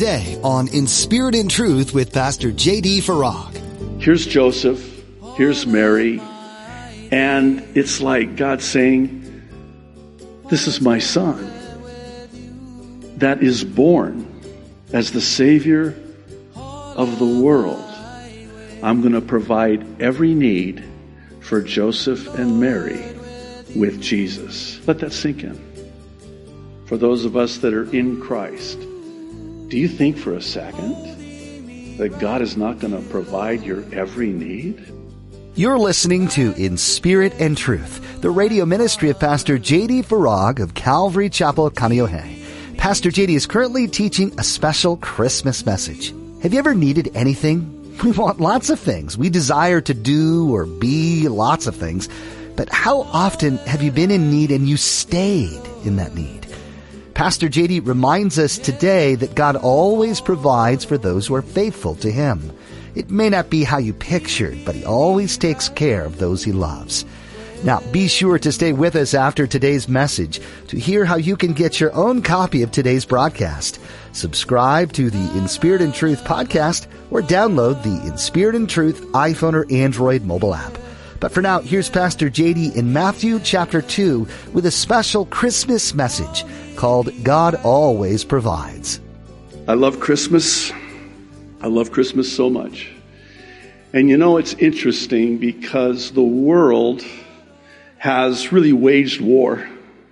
today on In Spirit and Truth with Pastor J.D. Farag. Here's Joseph, here's Mary, and it's like God saying, This is my son that is born as the Savior of the world. I'm going to provide every need for Joseph and Mary with Jesus. Let that sink in. For those of us that are in Christ, do you think for a second that God is not going to provide your every need? You're listening to In Spirit and Truth, the radio ministry of Pastor J.D. Farag of Calvary Chapel, Kaneohe. Pastor J.D. is currently teaching a special Christmas message. Have you ever needed anything? We want lots of things. We desire to do or be lots of things. But how often have you been in need and you stayed in that need? Pastor JD reminds us today that God always provides for those who are faithful to Him. It may not be how you pictured, but He always takes care of those He loves. Now, be sure to stay with us after today's message to hear how you can get your own copy of today's broadcast. Subscribe to the In Spirit and Truth podcast or download the In Spirit and Truth iPhone or Android mobile app. But for now, here's Pastor JD in Matthew chapter 2 with a special Christmas message called God Always Provides. I love Christmas. I love Christmas so much. And you know, it's interesting because the world has really waged war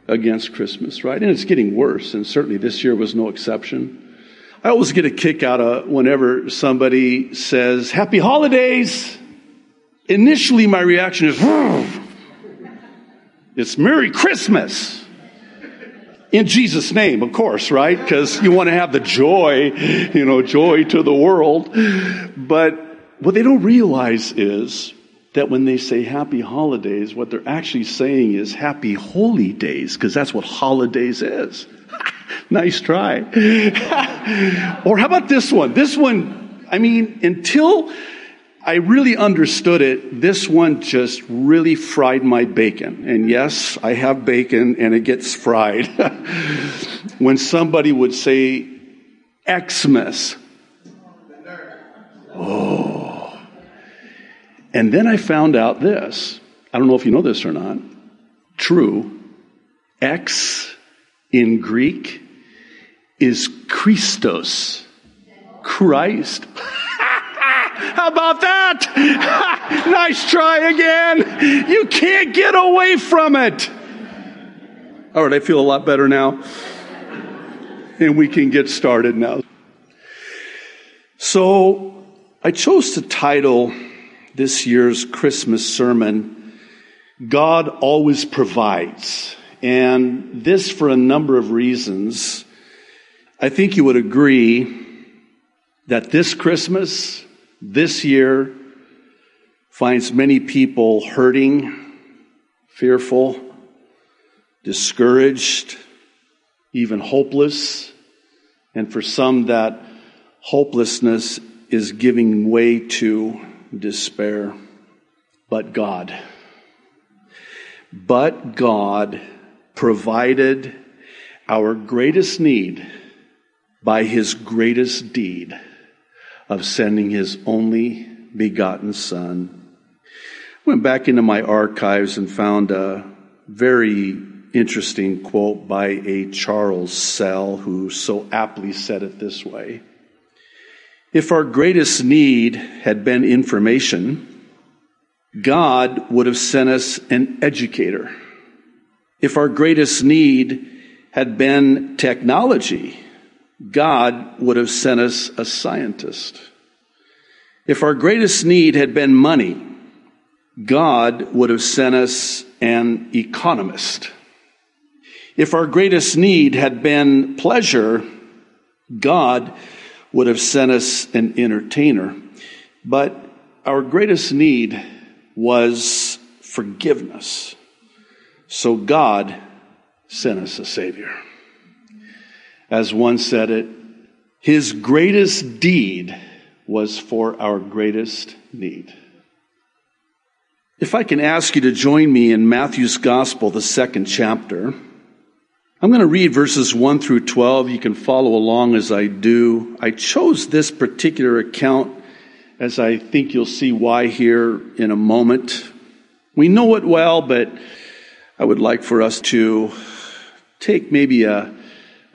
against Christmas, right? And it's getting worse, and certainly this year was no exception. I always get a kick out of whenever somebody says, Happy Holidays! Initially, my reaction is, It's Merry Christmas! In Jesus' name, of course, right? Because you want to have the joy, you know, joy to the world. But what they don't realize is that when they say happy holidays, what they're actually saying is happy holy days, because that's what holidays is. nice try. or how about this one? This one, I mean, until I really understood it, this one just really fried my bacon. And yes, I have bacon and it gets fried. when somebody would say Xmas, oh. And then I found out this. I don't know if you know this or not. True. X in Greek is Christos. Christ. How about that? nice try again. You can't get away from it. All right, I feel a lot better now. And we can get started now. So I chose to title this year's Christmas sermon, God always provides. And this for a number of reasons. I think you would agree that this Christmas, this year, finds many people hurting, fearful, discouraged, even hopeless. And for some, that hopelessness is giving way to despair. But God. But God provided our greatest need by his greatest deed of sending his only begotten Son. Went back into my archives and found a very interesting quote by a Charles Sell who so aptly said it this way. If our greatest need had been information, God would have sent us an educator. If our greatest need had been technology, God would have sent us a scientist. If our greatest need had been money, God would have sent us an economist. If our greatest need had been pleasure, God would have sent us an entertainer. But our greatest need was forgiveness. So God sent us a Savior. As one said it, His greatest deed was for our greatest need. If I can ask you to join me in Matthew's Gospel, the second chapter, I'm going to read verses 1 through 12. You can follow along as I do. I chose this particular account as I think you'll see why here in a moment. We know it well, but I would like for us to take maybe a,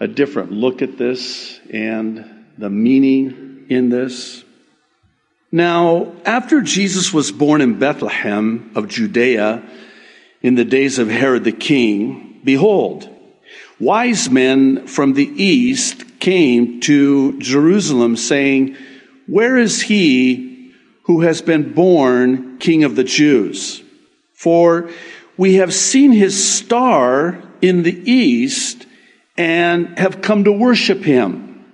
a different look at this and the meaning in this. Now, after Jesus was born in Bethlehem of Judea in the days of Herod the king, behold, wise men from the east came to Jerusalem saying, Where is he who has been born king of the Jews? For we have seen his star in the east and have come to worship him.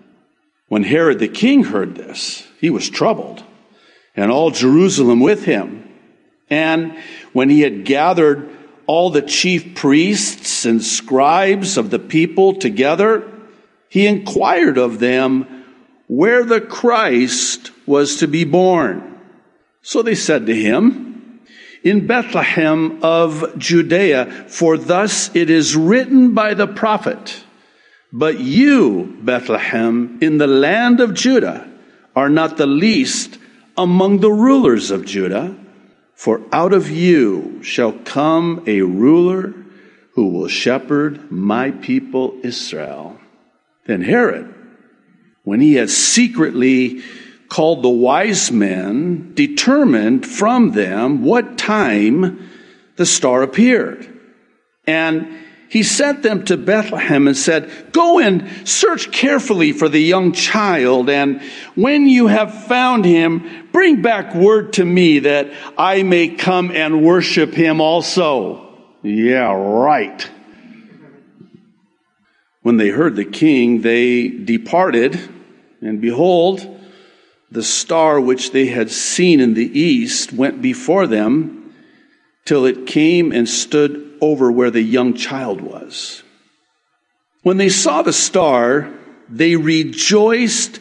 When Herod the king heard this, he was troubled, and all Jerusalem with him. And when he had gathered all the chief priests and scribes of the people together, he inquired of them where the Christ was to be born. So they said to him, In Bethlehem of Judea, for thus it is written by the prophet, But you, Bethlehem, in the land of Judah, are not the least among the rulers of Judah. For out of you shall come a ruler who will shepherd my people Israel. Then Herod, when he had secretly called the wise men, determined from them what time the star appeared. And he sent them to Bethlehem and said, Go and search carefully for the young child, and when you have found him, bring back word to me that I may come and worship him also. Yeah, right. When they heard the king, they departed, and behold, the star which they had seen in the east went before them till it came and stood over where the young child was. When they saw the star, they rejoiced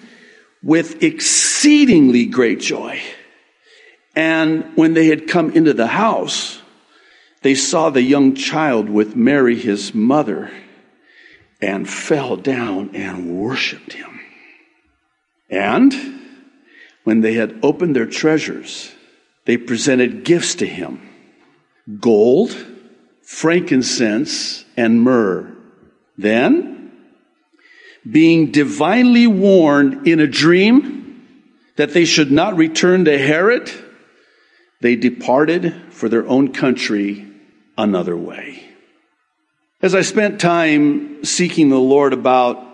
with exceedingly great joy. And when they had come into the house, they saw the young child with Mary, his mother, and fell down and worshiped him. And when they had opened their treasures, they presented gifts to him gold, frankincense, and myrrh. Then, being divinely warned in a dream that they should not return to Herod, they departed for their own country another way. As I spent time seeking the Lord about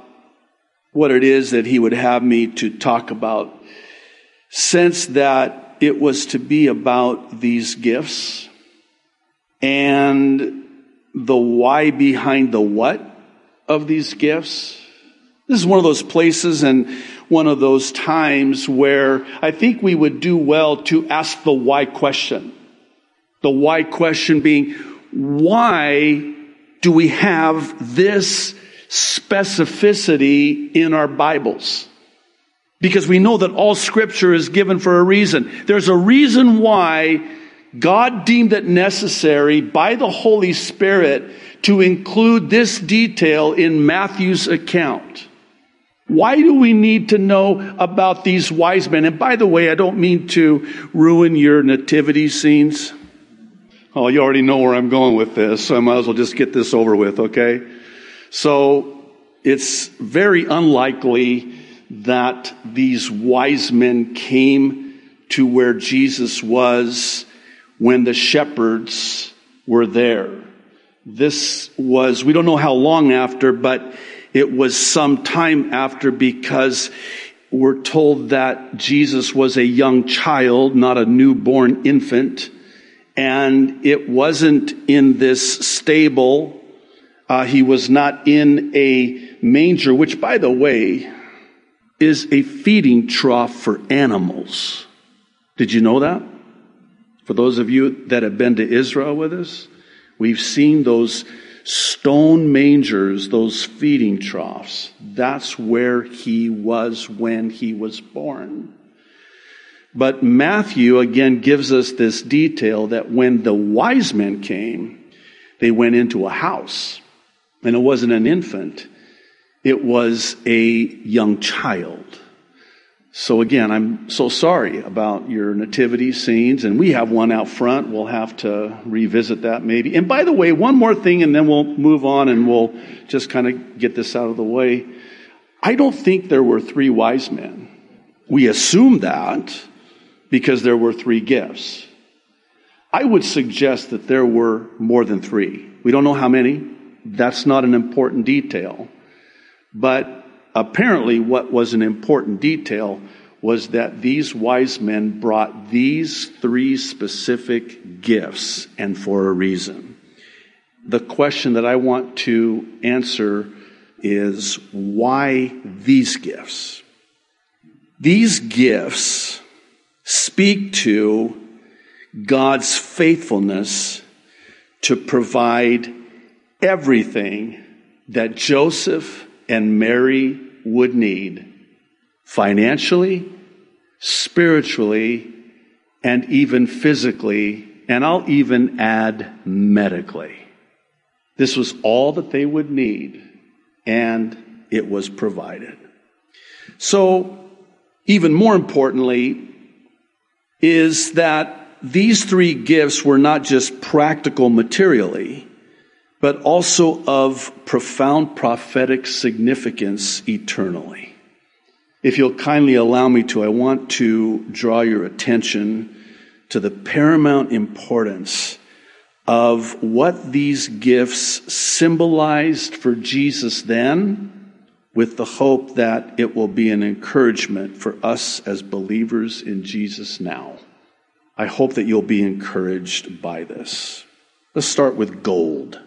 what it is that He would have me to talk about, sense that it was to be about these gifts and the why behind the what of these gifts. This is one of those places and one of those times where I think we would do well to ask the why question. The why question being, why do we have this specificity in our Bibles? Because we know that all scripture is given for a reason. There's a reason why God deemed it necessary by the Holy Spirit to include this detail in Matthew's account. Why do we need to know about these wise men? And by the way, I don't mean to ruin your nativity scenes. Oh, you already know where I'm going with this, so I might as well just get this over with, okay? So, it's very unlikely that these wise men came to where Jesus was when the shepherds were there. This was, we don't know how long after, but it was some time after because we're told that Jesus was a young child, not a newborn infant. And it wasn't in this stable. Uh, he was not in a manger, which by the way, is a feeding trough for animals. Did you know that? For those of you that have been to Israel with us, we've seen those stone mangers, those feeding troughs. That's where he was when he was born. But Matthew again gives us this detail that when the wise men came, they went into a house. And it wasn't an infant, it was a young child. So again, I'm so sorry about your nativity scenes, and we have one out front. We'll have to revisit that maybe. And by the way, one more thing, and then we'll move on and we'll just kind of get this out of the way. I don't think there were three wise men. We assume that because there were three gifts. I would suggest that there were more than three. We don't know how many. That's not an important detail. But apparently, what was an important detail was that these wise men brought these three specific gifts and for a reason. The question that I want to answer is why these gifts? These gifts speak to God's faithfulness to provide everything that Joseph and Mary would need financially, spiritually, and even physically, and I'll even add medically. This was all that they would need, and it was provided. So, even more importantly, is that these three gifts were not just practical materially, but also of profound prophetic significance eternally. If you'll kindly allow me to, I want to draw your attention to the paramount importance of what these gifts symbolized for Jesus then, with the hope that it will be an encouragement for us as believers in Jesus now. I hope that you'll be encouraged by this. Let's start with gold.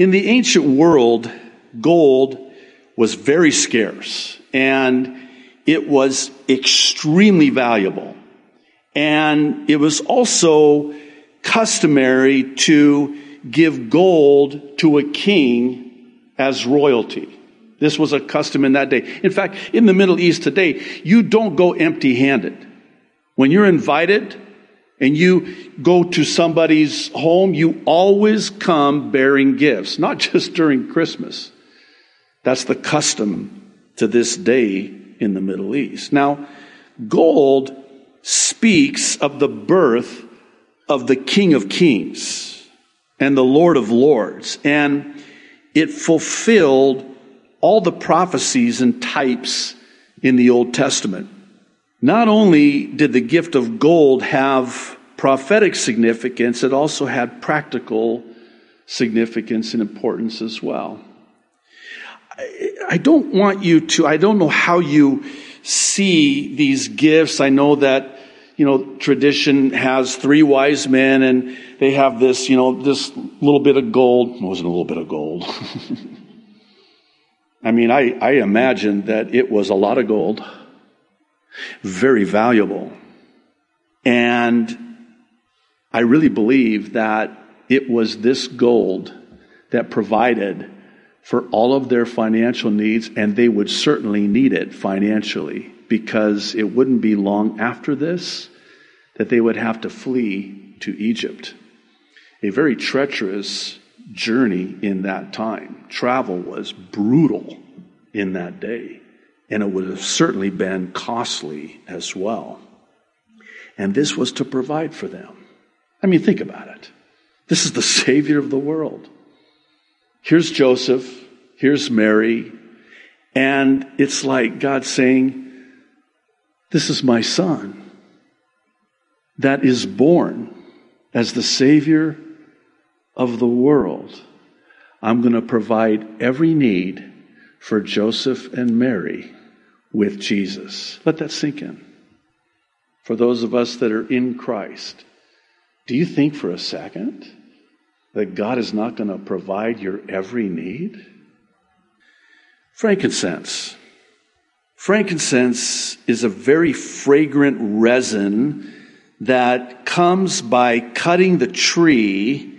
In the ancient world, gold was very scarce and it was extremely valuable. And it was also customary to give gold to a king as royalty. This was a custom in that day. In fact, in the Middle East today, you don't go empty handed. When you're invited and you go to somebody's home, you always come bearing gifts, not just during Christmas. That's the custom to this day in the Middle East. Now, gold speaks of the birth of the King of Kings and the Lord of Lords, and it fulfilled all the prophecies and types in the Old Testament. Not only did the gift of gold have prophetic significance, it also had practical significance and importance as well. I don't want you to, I don't know how you see these gifts. I know that, you know, tradition has three wise men and they have this, you know, this little bit of gold. It wasn't a little bit of gold. I mean, I, I imagine that it was a lot of gold very valuable. And I really believe that it was this gold that provided for all of their financial needs, and they would certainly need it financially because it wouldn't be long after this that they would have to flee to Egypt. A very treacherous journey in that time. Travel was brutal in that day and it would have certainly been costly as well. And this was to provide for them. I mean, think about it. This is the Savior of the world. Here's Joseph, here's Mary, and it's like God saying, This is my son that is born as the Savior of the world. I'm going to provide every need for Joseph and Mary with Jesus. Let that sink in. For those of us that are in Christ, do you think for a second that God is not going to provide your every need? Frankincense. Frankincense is a very fragrant resin that comes by cutting the tree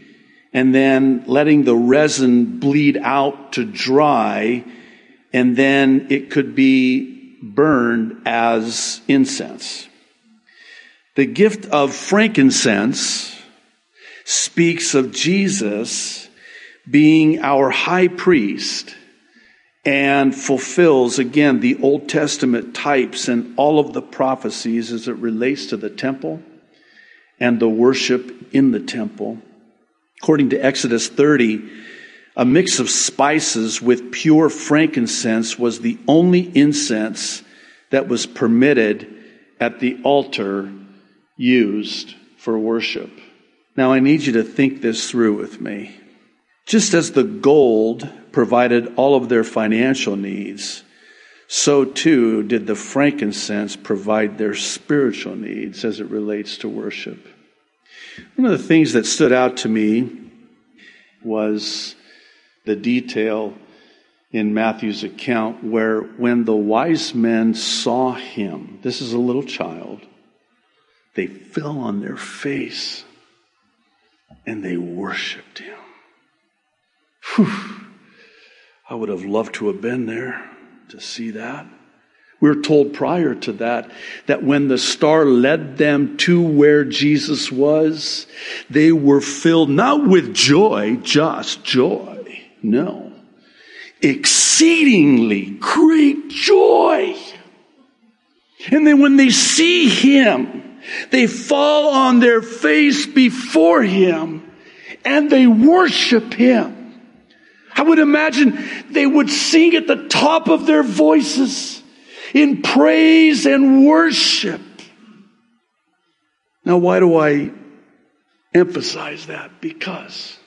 and then letting the resin bleed out to dry, and then it could be burned as incense. The gift of frankincense speaks of Jesus being our high priest and fulfills again the Old Testament types and all of the prophecies as it relates to the temple and the worship in the temple. According to Exodus 30, a mix of spices with pure frankincense was the only incense that was permitted at the altar used for worship. Now I need you to think this through with me. Just as the gold provided all of their financial needs, so too did the frankincense provide their spiritual needs as it relates to worship. One of the things that stood out to me was the detail in Matthew's account where when the wise men saw him, this is a little child, they fell on their face and they worshiped him. Whew. I would have loved to have been there to see that. We're told prior to that that when the star led them to where Jesus was, they were filled not with joy, just joy. No. Exceedingly great joy. And then when they see him, they fall on their face before him and they worship him. I would imagine they would sing at the top of their voices in praise and worship. Now, why do I emphasize that? Because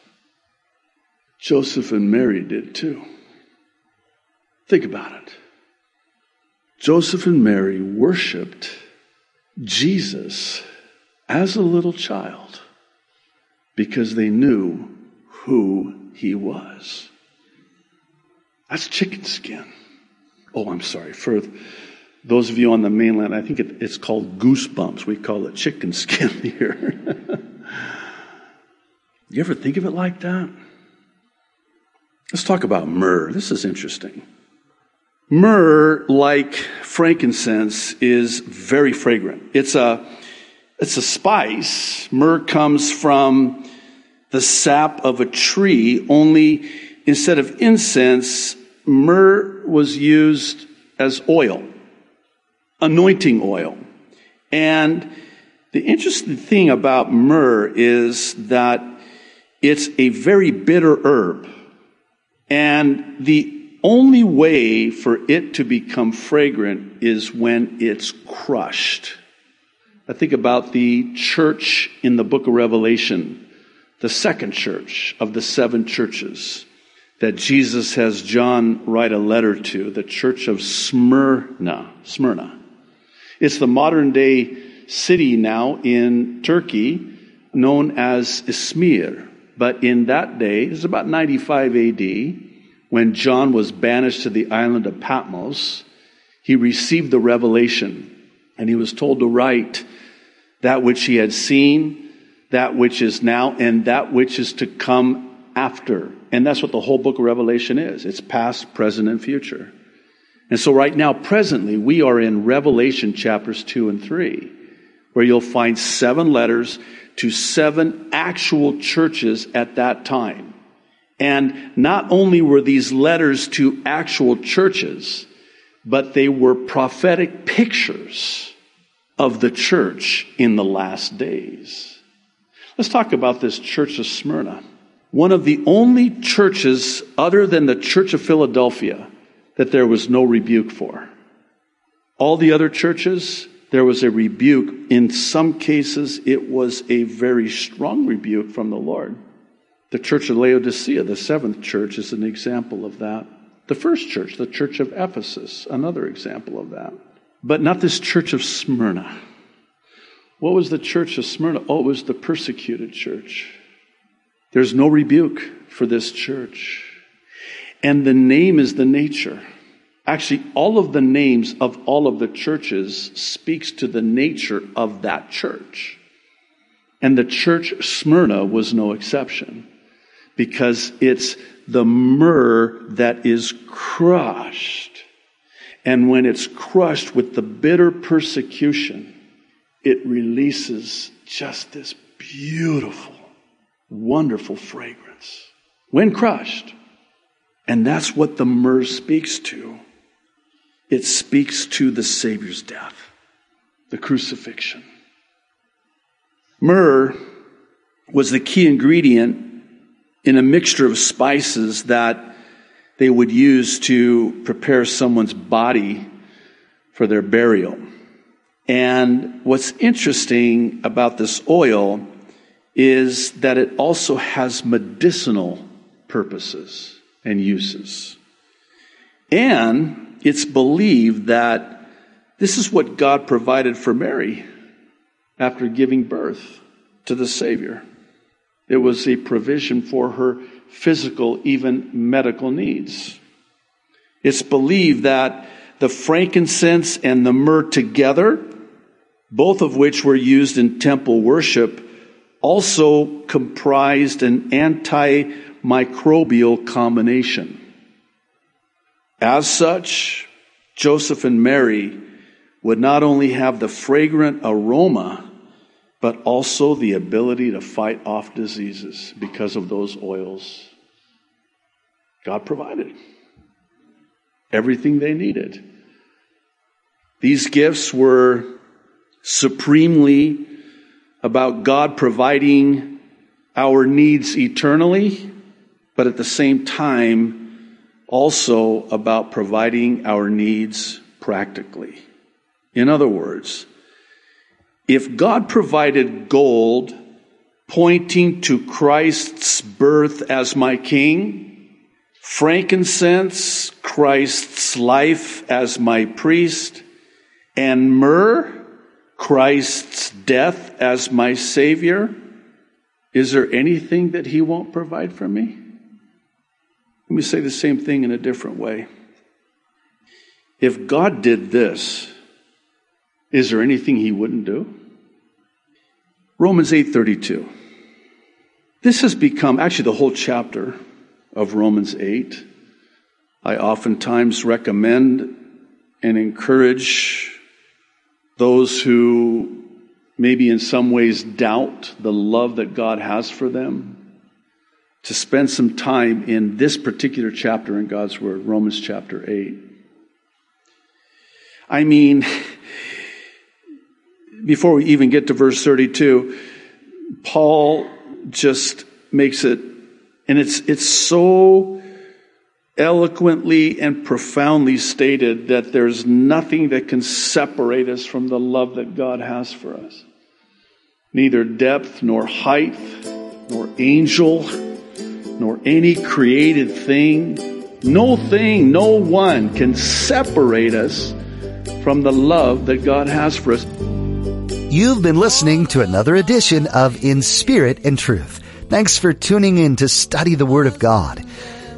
Joseph and Mary did too. Think about it. Joseph and Mary worshiped Jesus as a little child because they knew who he was. That's chicken skin. Oh, I'm sorry. For those of you on the mainland, I think it, it's called goosebumps. We call it chicken skin here. you ever think of it like that? Let's talk about myrrh. This is interesting. Myrrh, like frankincense, is very fragrant. It's a, it's a spice. Myrrh comes from the sap of a tree, only instead of incense, myrrh was used as oil, anointing oil. And the interesting thing about myrrh is that it's a very bitter herb. And the only way for it to become fragrant is when it's crushed. I think about the church in the book of Revelation, the second church of the seven churches that Jesus has John write a letter to, the church of Smyrna. Smyrna. It's the modern day city now in Turkey known as Izmir. But in that day, it's about 95 AD, when John was banished to the island of Patmos, he received the revelation and he was told to write that which he had seen, that which is now, and that which is to come after. And that's what the whole book of Revelation is it's past, present, and future. And so, right now, presently, we are in Revelation chapters 2 and 3, where you'll find seven letters to seven actual churches at that time. And not only were these letters to actual churches, but they were prophetic pictures of the church in the last days. Let's talk about this church of Smyrna one of the only churches other than the Church of Philadelphia that there was no rebuke for. All the other churches, there was a rebuke. In some cases, it was a very strong rebuke from the Lord. The church of Laodicea, the seventh church, is an example of that. The first church, the church of Ephesus, another example of that. But not this church of Smyrna. What was the church of Smyrna? Oh, it was the persecuted church. There's no rebuke for this church. And the name is the nature. Actually, all of the names of all of the churches speaks to the nature of that church. And the church Smyrna was no exception because it's the myrrh that is crushed. And when it's crushed with the bitter persecution, it releases just this beautiful wonderful fragrance. when crushed. And that's what the myrrh speaks to. It speaks to the Savior's death, the crucifixion. Myrrh was the key ingredient in a mixture of spices that they would use to prepare someone's body for their burial. And what's interesting about this oil is that it also has medicinal purposes and uses. And it's believed that this is what God provided for Mary after giving birth to the Savior. It was a provision for her physical, even medical needs. It's believed that the frankincense and the myrrh together, both of which were used in temple worship, also comprised an antimicrobial combination. As such, Joseph and Mary would not only have the fragrant aroma, but also the ability to fight off diseases because of those oils. God provided everything they needed. These gifts were supremely about God providing our needs eternally, but at the same time, also about providing our needs practically. In other words, if God provided gold pointing to Christ's birth as my king, frankincense, Christ's life as my priest, and myrrh, Christ's death as my Savior, is there anything that He won't provide for me? Let me say the same thing in a different way. If God did this, is there anything He wouldn't do? Romans 8:32. This has become actually the whole chapter of Romans 8. I oftentimes recommend and encourage those who maybe in some ways doubt the love that God has for them to spend some time in this particular chapter in God's Word, Romans chapter 8. I mean, before we even get to verse 32, Paul just makes it, and it's, it's so eloquently and profoundly stated that there's nothing that can separate us from the love that God has for us. Neither depth, nor height, nor angel, nor any created thing. No thing, no one can separate us from the love that God has for us. You've been listening to another edition of In Spirit and Truth. Thanks for tuning in to study the Word of God.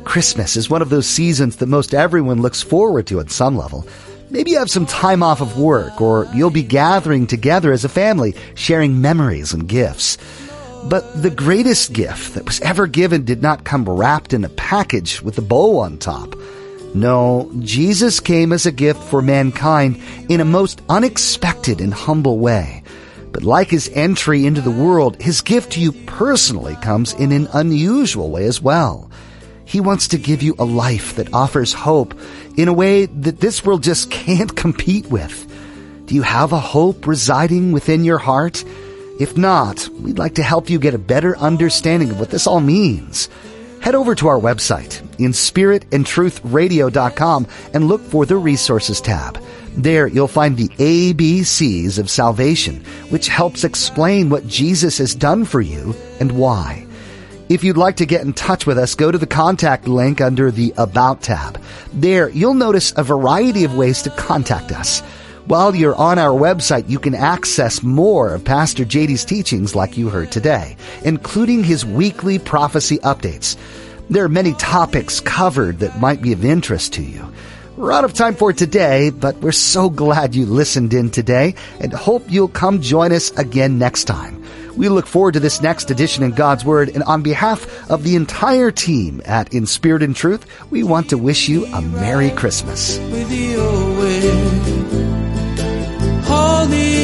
Christmas is one of those seasons that most everyone looks forward to at some level. Maybe you have some time off of work, or you'll be gathering together as a family, sharing memories and gifts. But the greatest gift that was ever given did not come wrapped in a package with a bow on top. No, Jesus came as a gift for mankind in a most unexpected and humble way. But like his entry into the world, his gift to you personally comes in an unusual way as well. He wants to give you a life that offers hope in a way that this world just can't compete with. Do you have a hope residing within your heart? If not, we'd like to help you get a better understanding of what this all means. Head over to our website, inspiritandtruthradio.com, and look for the resources tab. There you'll find the ABCs of salvation, which helps explain what Jesus has done for you and why. If you'd like to get in touch with us, go to the contact link under the About tab. There, you'll notice a variety of ways to contact us. While you're on our website, you can access more of Pastor JD's teachings like you heard today, including his weekly prophecy updates. There are many topics covered that might be of interest to you. We're out of time for today, but we're so glad you listened in today and hope you'll come join us again next time. We look forward to this next edition in God's Word, and on behalf of the entire team at In Spirit and Truth, we want to wish you a Merry Christmas need